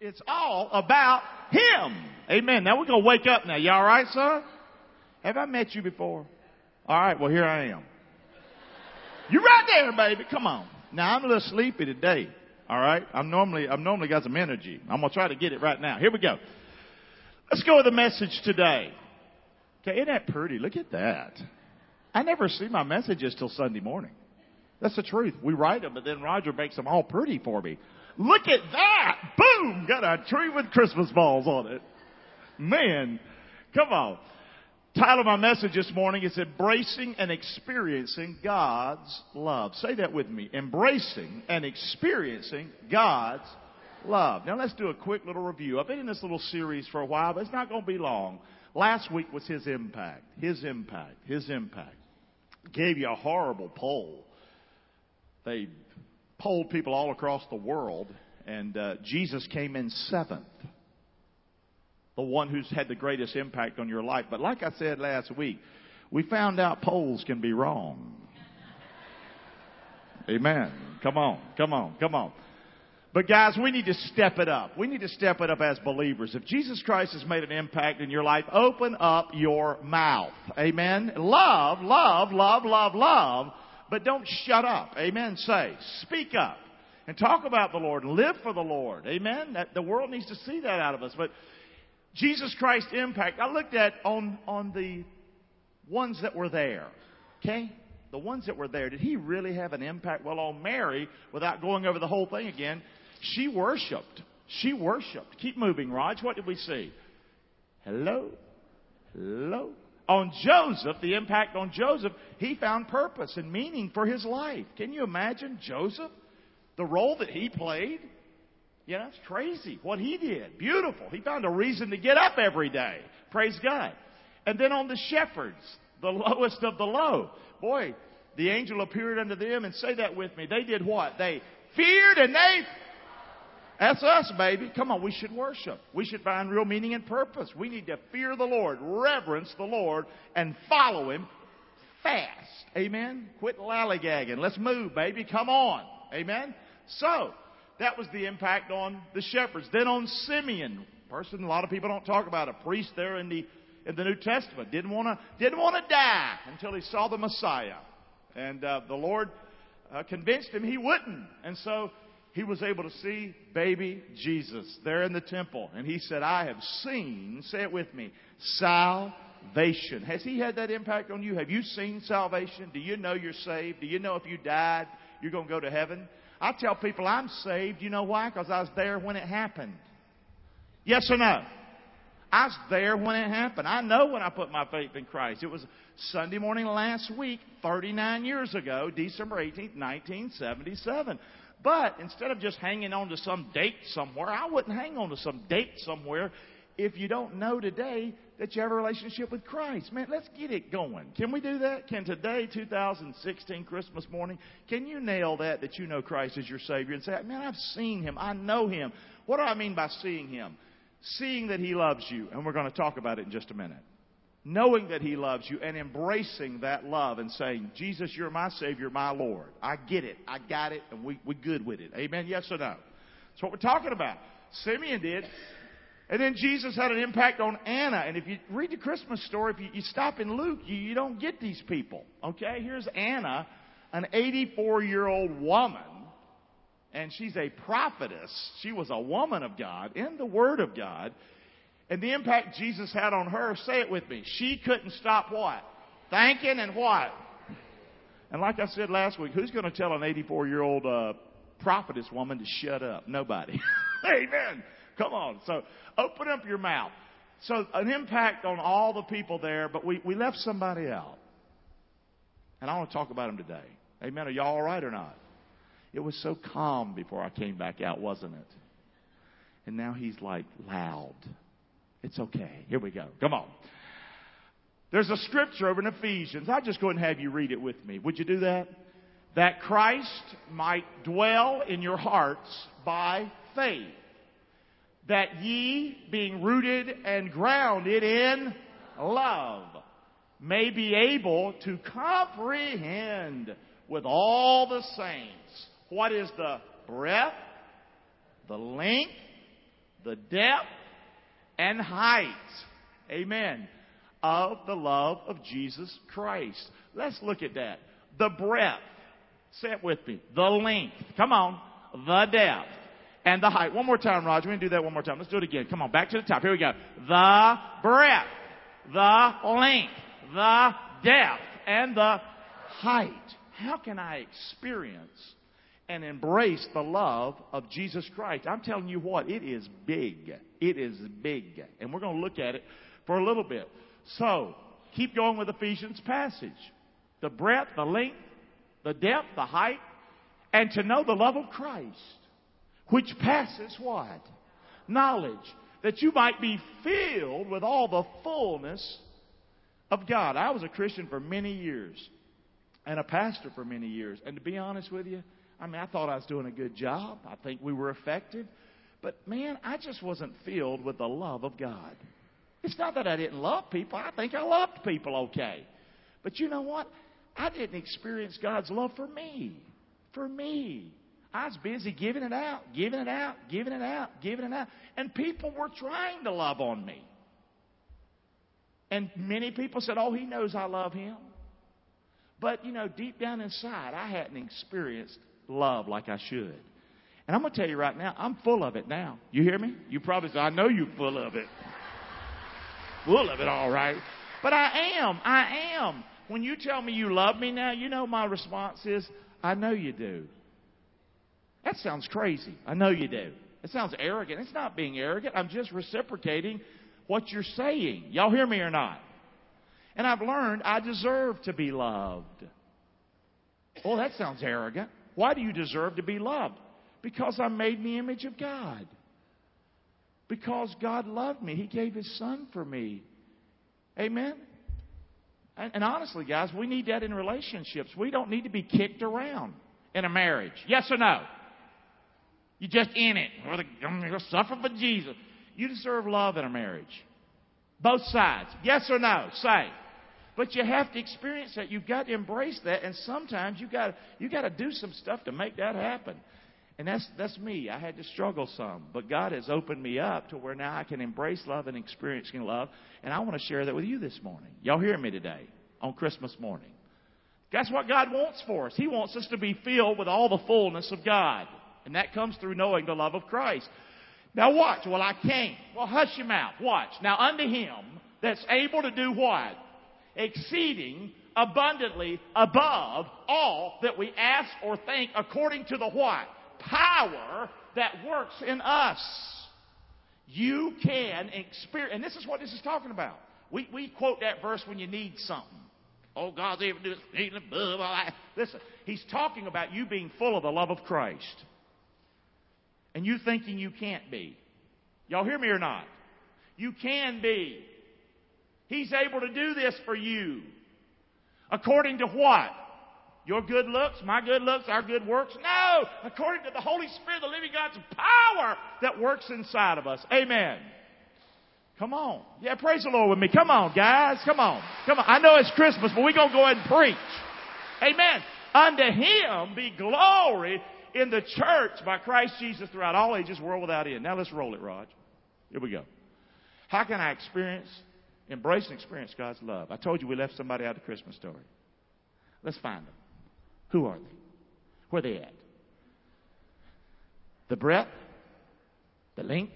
It's all about Him. Amen. Now we're going to wake up now. You alright, son? Have I met you before? Alright, well here I am. You right there, baby. Come on. Now I'm a little sleepy today. Alright? I'm normally, I'm normally got some energy. I'm going to try to get it right now. Here we go. Let's go with the message today. Okay, isn't that pretty? Look at that. I never see my messages till Sunday morning. That's the truth. We write them, but then Roger makes them all pretty for me. Look at that! Boom! Got a tree with Christmas balls on it. Man, come on. Title of my message this morning is Embracing and Experiencing God's Love. Say that with me. Embracing and Experiencing God's Love. Now let's do a quick little review. I've been in this little series for a while, but it's not going to be long. Last week was His impact. His impact. His impact. Gave you a horrible poll. They polled people all across the world, and uh, Jesus came in seventh. The one who's had the greatest impact on your life. But like I said last week, we found out polls can be wrong. Amen. Come on, come on, come on. But guys, we need to step it up. We need to step it up as believers. If Jesus Christ has made an impact in your life, open up your mouth. Amen. Love, love, love, love, love but don't shut up. Amen. Say, speak up and talk about the Lord and live for the Lord. Amen. That the world needs to see that out of us. But Jesus Christ impact, I looked at on on the ones that were there. Okay? The ones that were there, did he really have an impact? Well, on Mary, without going over the whole thing again, she worshiped. She worshiped. Keep moving, Raj. What did we see? Hello? Hello? On Joseph, the impact on Joseph, he found purpose and meaning for his life. Can you imagine Joseph? The role that he played? Yeah, that's crazy. What he did. Beautiful. He found a reason to get up every day. Praise God. And then on the shepherds, the lowest of the low. Boy, the angel appeared unto them and say that with me. They did what? They feared and they that's us, baby. Come on, we should worship. We should find real meaning and purpose. We need to fear the Lord, reverence the Lord, and follow Him fast. Amen? Quit lollygagging. Let's move, baby. Come on. Amen? So, that was the impact on the shepherds. Then on Simeon, person a lot of people don't talk about, a priest there in the in the New Testament didn't want to didn't want to die until he saw the Messiah, and uh, the Lord uh, convinced him he wouldn't, and so he was able to see baby Jesus there in the temple. And he said, I have seen, say it with me, salvation. Has he had that impact on you? Have you seen salvation? Do you know you're saved? Do you know if you died, you're going to go to heaven? I tell people I'm saved. You know why? Because I was there when it happened. Yes or no? I was there when it happened. I know when I put my faith in Christ. It was Sunday morning last week, 39 years ago, December 18th, 1977. But instead of just hanging on to some date somewhere, I wouldn't hang on to some date somewhere if you don't know today that you have a relationship with Christ. Man, let's get it going. Can we do that? Can today, 2016 Christmas morning, can you nail that that you know Christ is your Savior and say, man, I've seen Him. I know Him. What do I mean by seeing Him? Seeing that He loves you. And we're going to talk about it in just a minute knowing that He loves you and embracing that love and saying, Jesus, you're my Savior, my Lord. I get it. I got it, and we, we're good with it. Amen? Yes or no? That's what we're talking about. Simeon did. And then Jesus had an impact on Anna. And if you read the Christmas story, if you, you stop in Luke, you, you don't get these people. Okay? Here's Anna, an 84 year old woman. And she's a prophetess. She was a woman of God in the Word of God. And the impact Jesus had on her, say it with me. She couldn't stop what? Thanking and what? And like I said last week, who's going to tell an 84 year old uh, prophetess woman to shut up? Nobody. Amen. Come on. So open up your mouth. So an impact on all the people there, but we, we left somebody out. And I want to talk about him today. Amen. Are y'all all right or not? It was so calm before I came back out, wasn't it? And now he's like loud. It's okay. Here we go. Come on. There's a scripture over in Ephesians. I'll just go and have you read it with me. Would you do that? That Christ might dwell in your hearts by faith. That ye, being rooted and grounded in love, may be able to comprehend with all the saints what is the breadth, the length, the depth and height. Amen. Of the love of Jesus Christ. Let's look at that. The breadth. Say it with me. The length. Come on. The depth. And the height. One more time, Roger. We're going to do that one more time. Let's do it again. Come on. Back to the top. Here we go. The breadth. The length. The depth. And the height. How can I experience and embrace the love of Jesus Christ. I'm telling you what, it is big. It is big. And we're going to look at it for a little bit. So, keep going with Ephesians passage. The breadth, the length, the depth, the height, and to know the love of Christ, which passes what? Knowledge. That you might be filled with all the fullness of God. I was a Christian for many years and a pastor for many years. And to be honest with you, I mean, I thought I was doing a good job. I think we were effective. But man, I just wasn't filled with the love of God. It's not that I didn't love people. I think I loved people okay. But you know what? I didn't experience God's love for me. For me. I was busy giving it out, giving it out, giving it out, giving it out. And people were trying to love on me. And many people said, Oh, he knows I love him. But, you know, deep down inside, I hadn't experienced love like I should. And I'm going to tell you right now, I'm full of it now. You hear me? You probably say, I know you're full of it. full of it, all right. But I am. I am. When you tell me you love me now, you know my response is, I know you do. That sounds crazy. I know you do. It sounds arrogant. It's not being arrogant. I'm just reciprocating what you're saying. Y'all hear me or not? And I've learned I deserve to be loved. Oh, that sounds arrogant. Why do you deserve to be loved? Because I'm made in the image of God. Because God loved me. He gave His Son for me. Amen? And, and, honestly, guys, we need that in relationships. We don't need to be kicked around in a marriage. Yes or no? You're just in it. I'm going to suffer for Jesus. You deserve love in a marriage. Both sides. Yes or no? Say. But you have to experience that. You've got to embrace that, and sometimes you've got you got to do some stuff to make that happen. And that's that's me. I had to struggle some, but God has opened me up to where now I can embrace love and experiencing love. And I want to share that with you this morning. Y'all hear me today on Christmas morning? That's what God wants for us. He wants us to be filled with all the fullness of God, and that comes through knowing the love of Christ. Now watch. Well, I can't. Well, hush your mouth. Watch. Now unto Him that's able to do what? Exceeding abundantly above all that we ask or think according to the what? Power that works in us. You can experience, and this is what this is talking about. We, we quote that verse when you need something. Oh, God's able to do that. Listen, he's talking about you being full of the love of Christ. And you thinking you can't be. Y'all hear me or not? You can be. He's able to do this for you. According to what? Your good looks, my good looks, our good works? No! According to the Holy Spirit, the living God's power that works inside of us. Amen. Come on. Yeah, praise the Lord with me. Come on, guys. Come on. Come on. I know it's Christmas, but we're going to go ahead and preach. Amen. Unto Him be glory in the church by Christ Jesus throughout all ages, world without end. Now let's roll it, Raj. Here we go. How can I experience Embrace and experience God's love. I told you we left somebody out of the Christmas story. Let's find them. Who are they? Where are they at? The breadth, the length,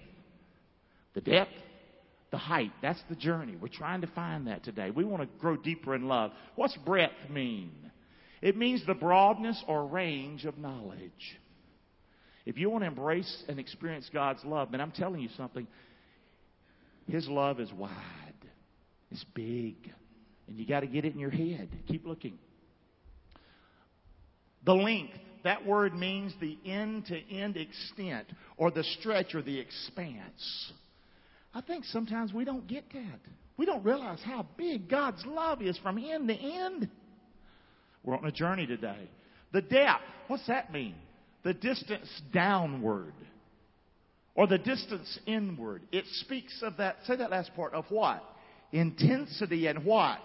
the depth, the height. That's the journey. We're trying to find that today. We want to grow deeper in love. What's breadth mean? It means the broadness or range of knowledge. If you want to embrace and experience God's love, then I'm telling you something. His love is wide. It's big. And you got to get it in your head. Keep looking. The length, that word means the end to end extent or the stretch or the expanse. I think sometimes we don't get that. We don't realize how big God's love is from end to end. We're on a journey today. The depth, what's that mean? The distance downward or the distance inward. It speaks of that, say that last part, of what? Intensity and what?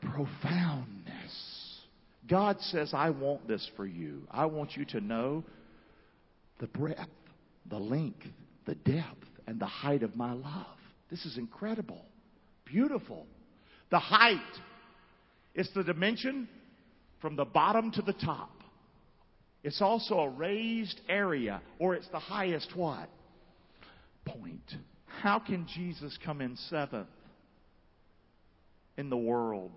Profoundness. God says, I want this for you. I want you to know the breadth, the length, the depth, and the height of my love. This is incredible. Beautiful. The height. It's the dimension from the bottom to the top. It's also a raised area, or it's the highest what? Point. How can Jesus come in seventh in the world?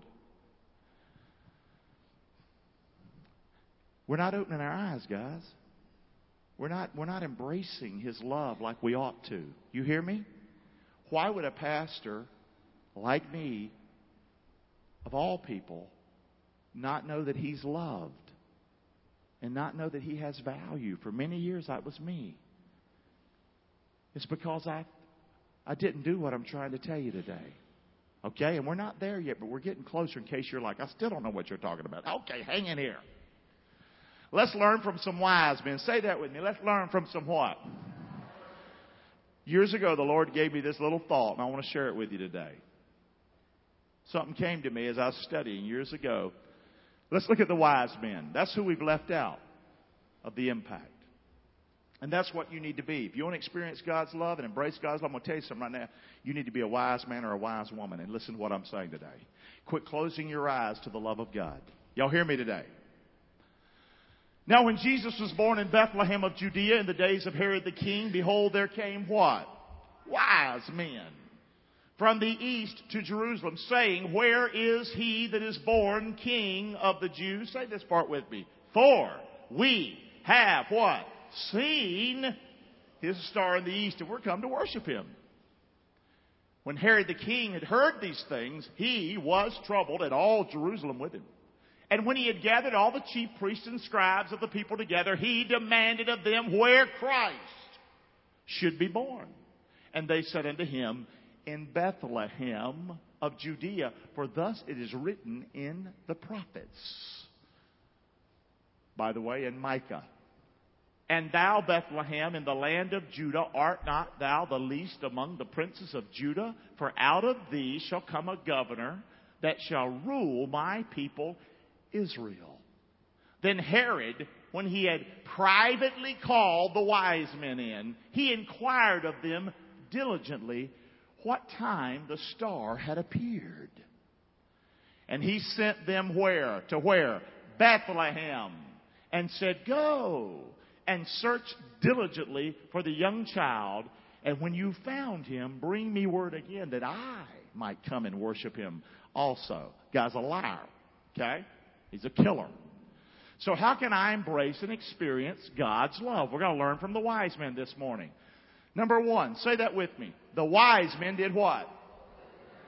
We're not opening our eyes, guys. We're not, we're not embracing His love like we ought to. You hear me? Why would a pastor like me, of all people, not know that he's loved and not know that he has value? For many years, that was me. It's because I, I didn't do what I'm trying to tell you today. Okay? And we're not there yet, but we're getting closer in case you're like, I still don't know what you're talking about. Okay, hang in here. Let's learn from some wise men. Say that with me. Let's learn from some what? Years ago, the Lord gave me this little thought, and I want to share it with you today. Something came to me as I was studying years ago. Let's look at the wise men. That's who we've left out of the impact. And that's what you need to be. If you want to experience God's love and embrace God's love, I'm going to tell you something right now. You need to be a wise man or a wise woman. And listen to what I'm saying today. Quit closing your eyes to the love of God. Y'all hear me today? Now, when Jesus was born in Bethlehem of Judea in the days of Herod the king, behold, there came what? Wise men from the east to Jerusalem, saying, Where is he that is born king of the Jews? Say this part with me. For we have what? Seen his star in the east, and we're come to worship him. When Herod the king had heard these things, he was troubled, and all Jerusalem with him. And when he had gathered all the chief priests and scribes of the people together, he demanded of them where Christ should be born. And they said unto him, In Bethlehem of Judea, for thus it is written in the prophets. By the way, in Micah. And thou, Bethlehem, in the land of Judah, art not thou the least among the princes of Judah? For out of thee shall come a governor that shall rule my people Israel. Then Herod, when he had privately called the wise men in, he inquired of them diligently what time the star had appeared. And he sent them where? To where? Bethlehem. And said, Go and search diligently for the young child. And when you found him, bring me word again that I might come and worship him also. Guy's a liar. Okay? He's a killer. So how can I embrace and experience God's love? We're going to learn from the wise men this morning. Number one, say that with me. The wise men did what?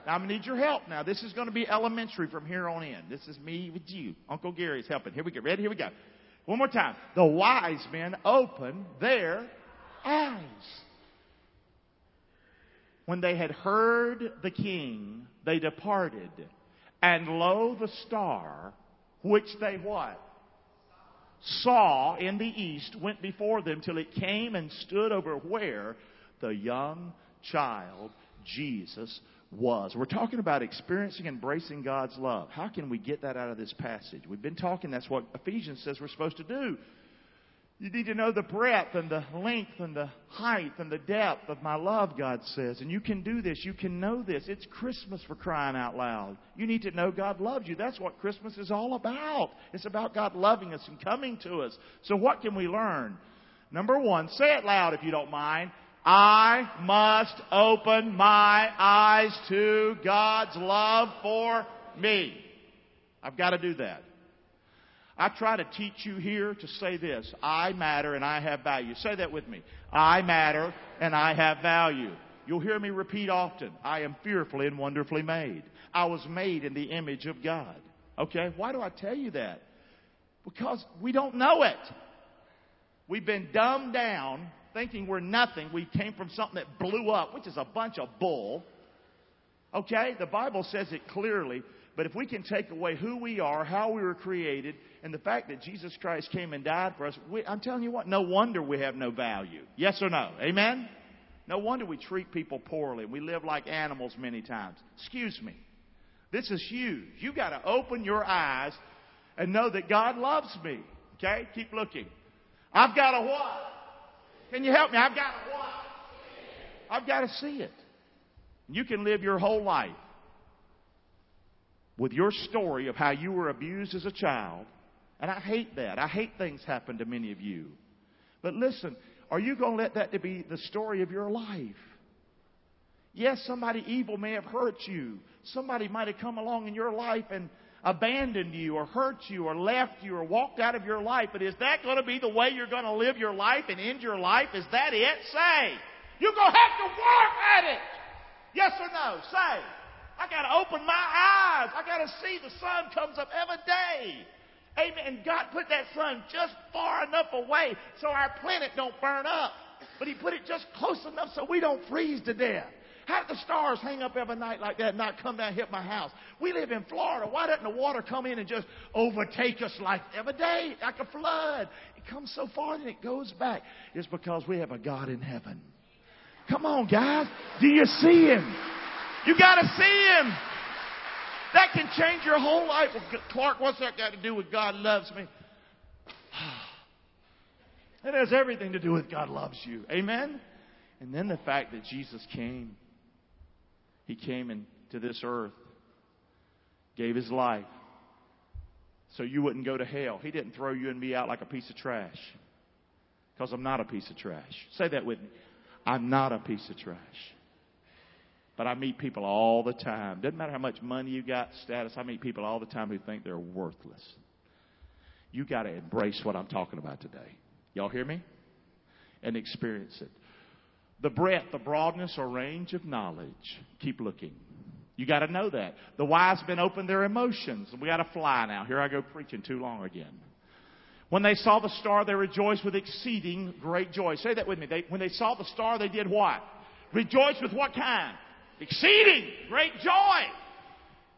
Now I'm going to need your help now. This is going to be elementary from here on in. This is me with you. Uncle Gary's helping. Here we go. Ready? Here we go. One more time. The wise men opened their eyes. When they had heard the king, they departed. And lo, the star which they what? Saw in the east, went before them till it came and stood over where the young child Jesus was. We're talking about experiencing and embracing God's love. How can we get that out of this passage? We've been talking, that's what Ephesians says we're supposed to do. You need to know the breadth and the length and the height and the depth of my love, God says. And you can do this. You can know this. It's Christmas for crying out loud. You need to know God loves you. That's what Christmas is all about. It's about God loving us and coming to us. So what can we learn? Number one, say it loud if you don't mind. I must open my eyes to God's love for me. I've got to do that. I try to teach you here to say this I matter and I have value. Say that with me. I matter and I have value. You'll hear me repeat often I am fearfully and wonderfully made. I was made in the image of God. Okay? Why do I tell you that? Because we don't know it. We've been dumbed down thinking we're nothing. We came from something that blew up, which is a bunch of bull. Okay? The Bible says it clearly. But if we can take away who we are, how we were created, and the fact that Jesus Christ came and died for us, we, I'm telling you what, no wonder we have no value. Yes or no? Amen? No wonder we treat people poorly. We live like animals many times. Excuse me. This is huge. You've got to open your eyes and know that God loves me. Okay? Keep looking. I've got a what? Can you help me? I've got a what? I've got to see it. You can live your whole life with your story of how you were abused as a child. And I hate that. I hate things happen to many of you. But listen, are you going to let that to be the story of your life? Yes, somebody evil may have hurt you. Somebody might have come along in your life and abandoned you or hurt you or left you or walked out of your life. But is that going to be the way you're going to live your life and end your life? Is that it? Say. You're going to have to work at it. Yes or no? Say. I got to open my eyes. I got to see the sun comes up every day. Amen. And God put that sun just far enough away so our planet don't burn up. But He put it just close enough so we don't freeze to death. How did the stars hang up every night like that and not come down and hit my house? We live in Florida. Why doesn't the water come in and just overtake us like every day, like a flood? It comes so far and it goes back. It's because we have a God in heaven. Come on, guys. Do you see Him? You got to see Him. That can change your whole life. Well, Clark, what's that got to do with God loves me? It has everything to do with God loves you. Amen? And then the fact that Jesus came. He came into this earth, gave his life so you wouldn't go to hell. He didn't throw you and me out like a piece of trash. Because I'm not a piece of trash. Say that with me. I'm not a piece of trash. But I meet people all the time. Doesn't matter how much money you got, status, I meet people all the time who think they're worthless. You got to embrace what I'm talking about today. Y'all hear me? And experience it. The breadth, the broadness or range of knowledge. Keep looking. You got to know that. The wise men opened their emotions. We got to fly now. Here I go preaching too long again. When they saw the star, they rejoiced with exceeding great joy. Say that with me. They, when they saw the star, they did what? Rejoice with what kind? Exceeding great joy.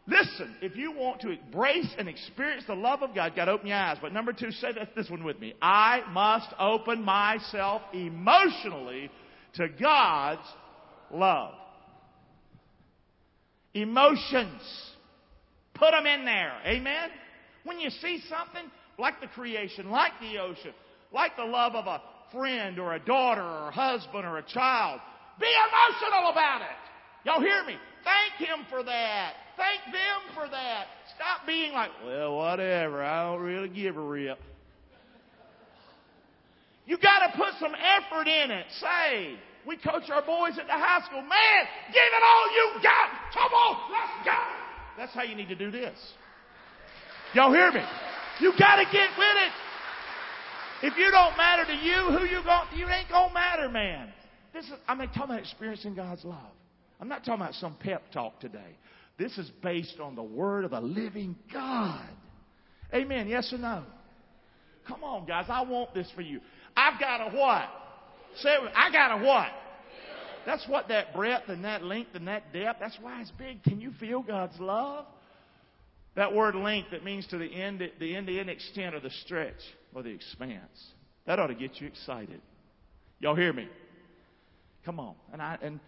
Listen, if you want to embrace and experience the love of God, got to open your eyes. But number two, say this one with me. I must open myself emotionally to God's love. Emotions. Put them in there. Amen? When you see something like the creation, like the ocean, like the love of a friend or a daughter or a husband or a child, be emotional about it. Y'all hear me? Thank Him for that. Thank them for that. Stop being like, well, whatever. I don't really give a rip. You got to put some effort in it. Say, we coach our boys at the high school. Man, give it all you got. Come on, let's go. That's how you need to do this. Y'all hear me? You got to get with it. If you don't matter to you, who you going you ain't gonna matter, man. This is I'm talking about experiencing God's love. I'm not talking about some pep talk today. This is based on the word of the living God. Amen. Yes or no? Come on, guys. I want this for you. I've got a what? Say it. I got a what? That's what that breadth and that length and that depth. That's why it's big. Can you feel God's love? That word length that means to the end, the end to end extent or the stretch or the expanse. That ought to get you excited. Y'all hear me? Come on. And I and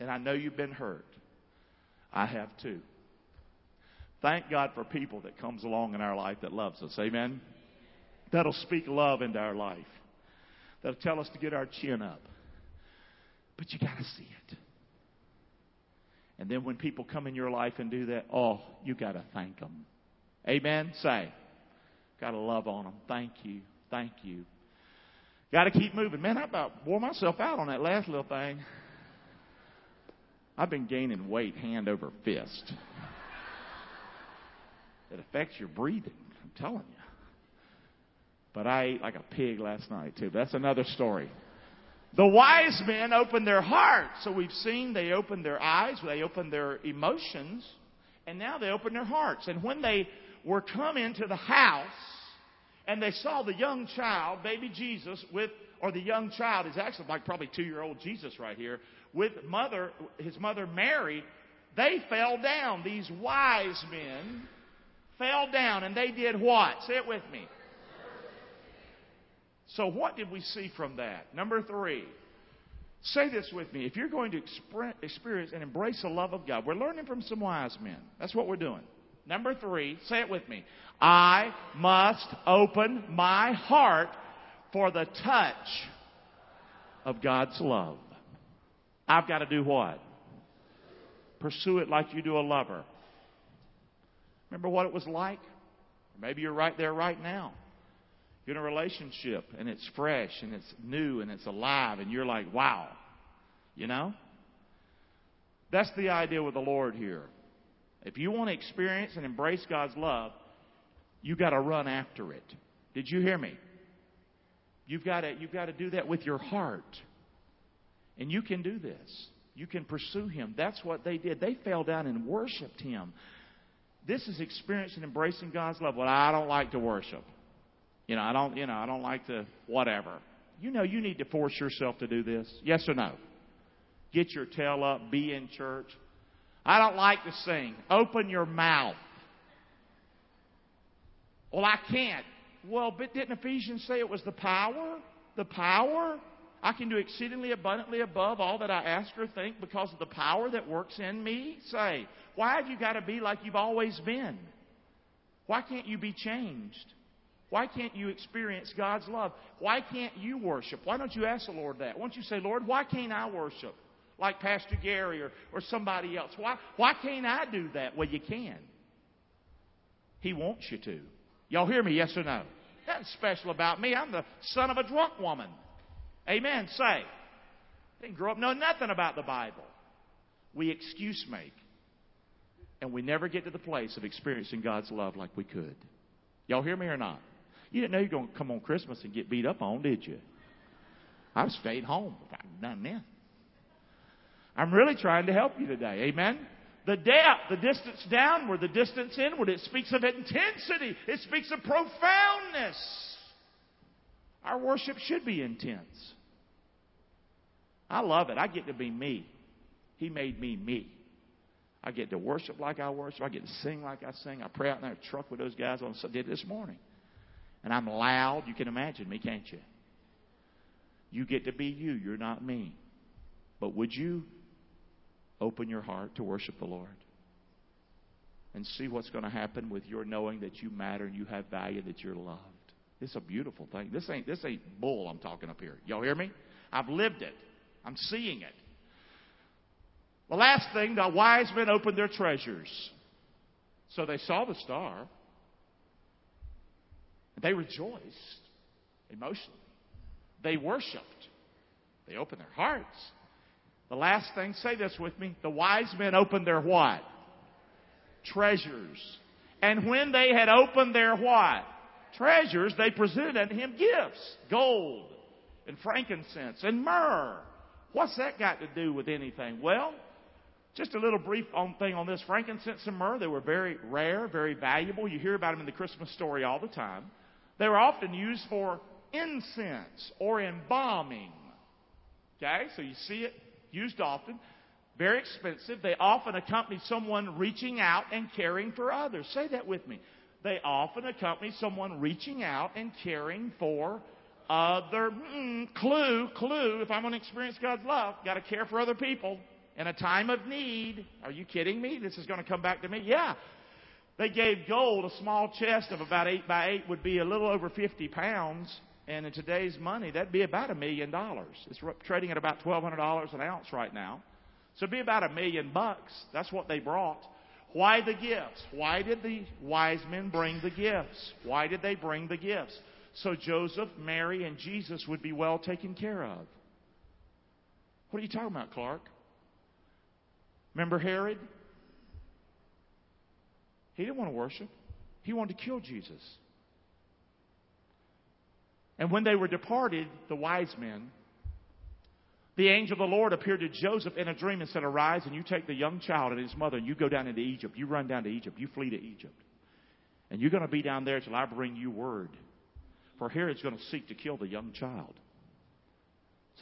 and I know you've been hurt. I have too. Thank God for people that comes along in our life that loves us. Amen. That'll speak love into our life. That'll tell us to get our chin up. But you got to see it. And then when people come in your life and do that, oh, you got to thank them. Amen. Say, got to love on them. Thank you. Thank you. Got to keep moving. Man, I about wore myself out on that last little thing. I've been gaining weight hand over fist. It affects your breathing, I'm telling you. But I ate like a pig last night, too. That's another story. The wise men opened their hearts. So we've seen they opened their eyes, they opened their emotions, and now they opened their hearts. And when they were come into the house and they saw the young child, baby Jesus, with, or the young child is actually like probably two year old Jesus right here, with mother, his mother Mary, they fell down. These wise men fell down and they did what? Say it with me. So, what did we see from that? Number three. Say this with me. If you're going to experience and embrace the love of God, we're learning from some wise men. That's what we're doing. Number three, say it with me. I must open my heart for the touch of God's love. I've got to do what? Pursue it like you do a lover. Remember what it was like? Maybe you're right there right now. You're in a relationship and it's fresh and it's new and it's alive and you're like, wow. You know? That's the idea with the Lord here. If you want to experience and embrace God's love, you got to run after it. Did you hear me? You've got to you've got to do that with your heart. And you can do this. You can pursue him. That's what they did. They fell down and worshiped him. This is experiencing and embracing God's love. Well, I don't like to worship. You know, I don't, you know, I don't like to whatever. You know you need to force yourself to do this. Yes or no? Get your tail up, be in church. I don't like to sing. Open your mouth. Well, I can't. Well, but didn't Ephesians say it was the power? The power? I can do exceedingly abundantly above all that I ask or think because of the power that works in me? Say, why have you got to be like you've always been? Why can't you be changed? Why can't you experience God's love? Why can't you worship? Why don't you ask the Lord that? Why don't you say, Lord, why can't I worship? Like Pastor Gary or, or somebody else. Why, why can't I do that? Well, you can. He wants you to. Y'all hear me? Yes or no? Nothing special about me. I'm the son of a drunk woman. Amen. Say. Didn't grow up know nothing about the Bible. We excuse make. And we never get to the place of experiencing God's love like we could. Y'all hear me or not? You didn't know you're going to come on Christmas and get beat up on, did you? I've stayed home I'd done that. I'm really trying to help you today. Amen? The depth, the distance downward, the distance inward, it speaks of intensity. It speaks of profoundness. Our worship should be intense. I love it. I get to be me. He made me me. I get to worship like I worship. I get to sing like I sing. I pray out in that truck with those guys on did this morning. And I'm loud. You can imagine me, can't you? You get to be you. You're not me. But would you open your heart to worship the Lord? And see what's going to happen with your knowing that you matter and you have value, that you're loved. It's a beautiful thing. This ain't this ain't bull I'm talking up here. Y'all hear me? I've lived it. I'm seeing it. The last thing, the wise men opened their treasures. So they saw the star. They rejoiced emotionally. They worshiped. They opened their hearts. The last thing, say this with me. The wise men opened their what? Treasures. And when they had opened their what? Treasures, they presented unto him gifts. Gold and frankincense and myrrh. What's that got to do with anything? Well, just a little brief on thing on this. Frankincense and myrrh, they were very rare, very valuable. You hear about them in the Christmas story all the time. They were often used for incense or embalming. Okay, so you see it used often. Very expensive. They often accompany someone reaching out and caring for others. Say that with me. They often accompany someone reaching out and caring for other. Mm, clue, clue. If I'm going to experience God's love, got to care for other people in a time of need. Are you kidding me? This is going to come back to me. Yeah. They gave gold, a small chest of about 8 by 8 would be a little over 50 pounds. And in today's money, that'd be about a million dollars. It's trading at about $1,200 an ounce right now. So it'd be about a million bucks. That's what they brought. Why the gifts? Why did the wise men bring the gifts? Why did they bring the gifts? So Joseph, Mary, and Jesus would be well taken care of. What are you talking about, Clark? Remember Herod? He didn't want to worship. He wanted to kill Jesus. And when they were departed, the wise men, the angel of the Lord appeared to Joseph in a dream and said, Arise and you take the young child and his mother and you go down into Egypt. You run down to Egypt. You flee to Egypt. And you're going to be down there till I bring you word. For Herod's going to seek to kill the young child.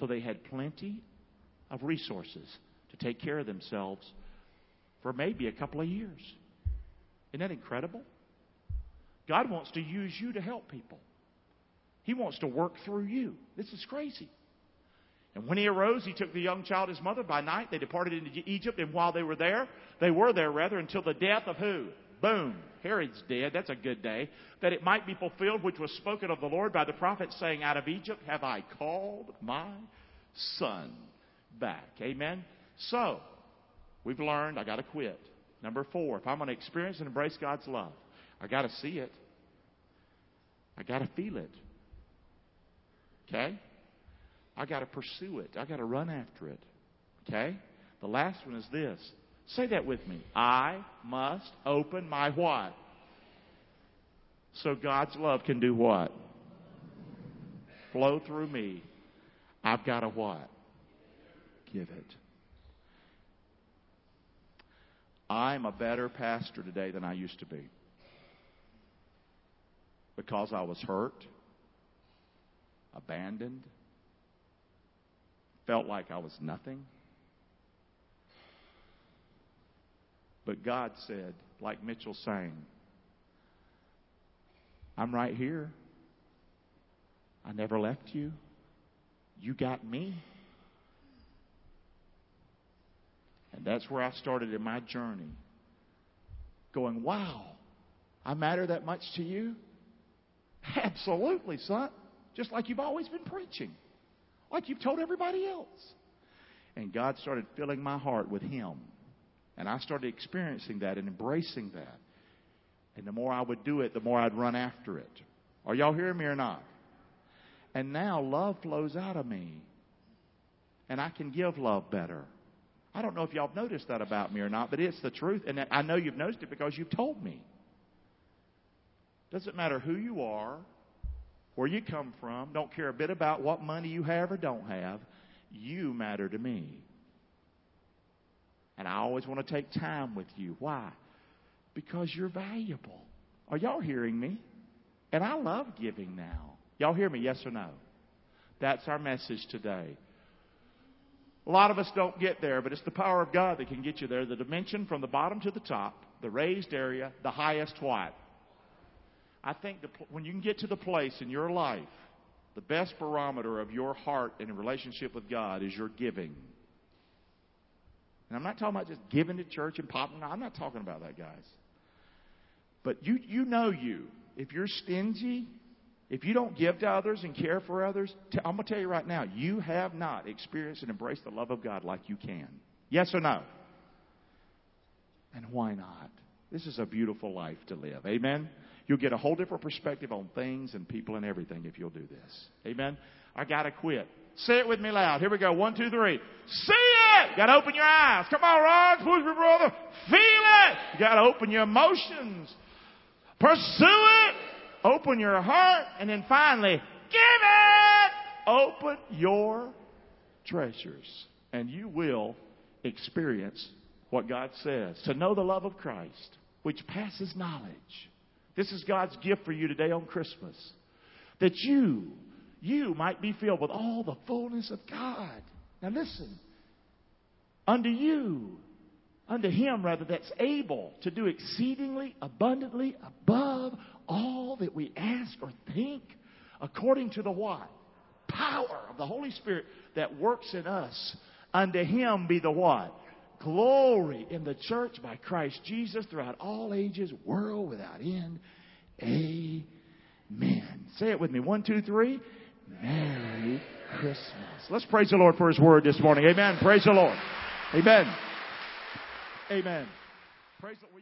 So they had plenty of resources to take care of themselves for maybe a couple of years. Isn't that incredible? God wants to use you to help people. He wants to work through you. This is crazy. And when he arose, he took the young child, his mother, by night. They departed into Egypt, and while they were there, they were there rather until the death of who? Boom. Herod's dead. That's a good day. That it might be fulfilled, which was spoken of the Lord by the prophet, saying, Out of Egypt have I called my son back. Amen? So, we've learned I got to quit. Number four, if I'm going to experience and embrace God's love, I got to see it. I got to feel it. Okay? I got to pursue it. I got to run after it. Okay? The last one is this. Say that with me. I must open my what? So God's love can do what? Flow through me. I've got to what? Give it. I'm a better pastor today than I used to be. Because I was hurt, abandoned, felt like I was nothing. But God said, like Mitchell sang, I'm right here. I never left you. You got me. And that's where I started in my journey. Going, wow, I matter that much to you? Absolutely, son. Just like you've always been preaching, like you've told everybody else. And God started filling my heart with Him. And I started experiencing that and embracing that. And the more I would do it, the more I'd run after it. Are y'all hearing me or not? And now love flows out of me. And I can give love better. I don't know if y'all have noticed that about me or not, but it's the truth. And I know you've noticed it because you've told me. Doesn't matter who you are, where you come from, don't care a bit about what money you have or don't have. You matter to me. And I always want to take time with you. Why? Because you're valuable. Are y'all hearing me? And I love giving now. Y'all hear me? Yes or no? That's our message today. A lot of us don't get there, but it's the power of God that can get you there. The dimension from the bottom to the top, the raised area, the highest what? I think the, when you can get to the place in your life, the best barometer of your heart in a relationship with God is your giving. And I'm not talking about just giving to church and popping. I'm not talking about that, guys. But you, you know you. If you're stingy, if you don't give to others and care for others, I'm going to tell you right now, you have not experienced and embraced the love of God like you can. Yes or no? And why not? This is a beautiful life to live. Amen? You'll get a whole different perspective on things and people and everything if you'll do this. Amen? I got to quit. Say it with me loud. Here we go. One, two, three. See it! Got to open your eyes. Come on, Ron. Push me, brother. Feel it. You got to open your emotions. Pursue it. Open your heart. And then finally, give it. Open your treasures. And you will experience what God says. To know the love of Christ, which passes knowledge. This is God's gift for you today on Christmas. That you, you might be filled with all the fullness of God. Now listen. Unto you, unto him rather, that's able to do exceedingly abundantly above all that we ask or think, according to the what? Power of the Holy Spirit that works in us. Unto him be the what? Glory in the church by Christ Jesus throughout all ages, world without end. Amen. Say it with me. One, two, three. Merry Christmas. Let's praise the Lord for His word this morning. Amen. Praise the Lord. Amen. Amen. Praise the.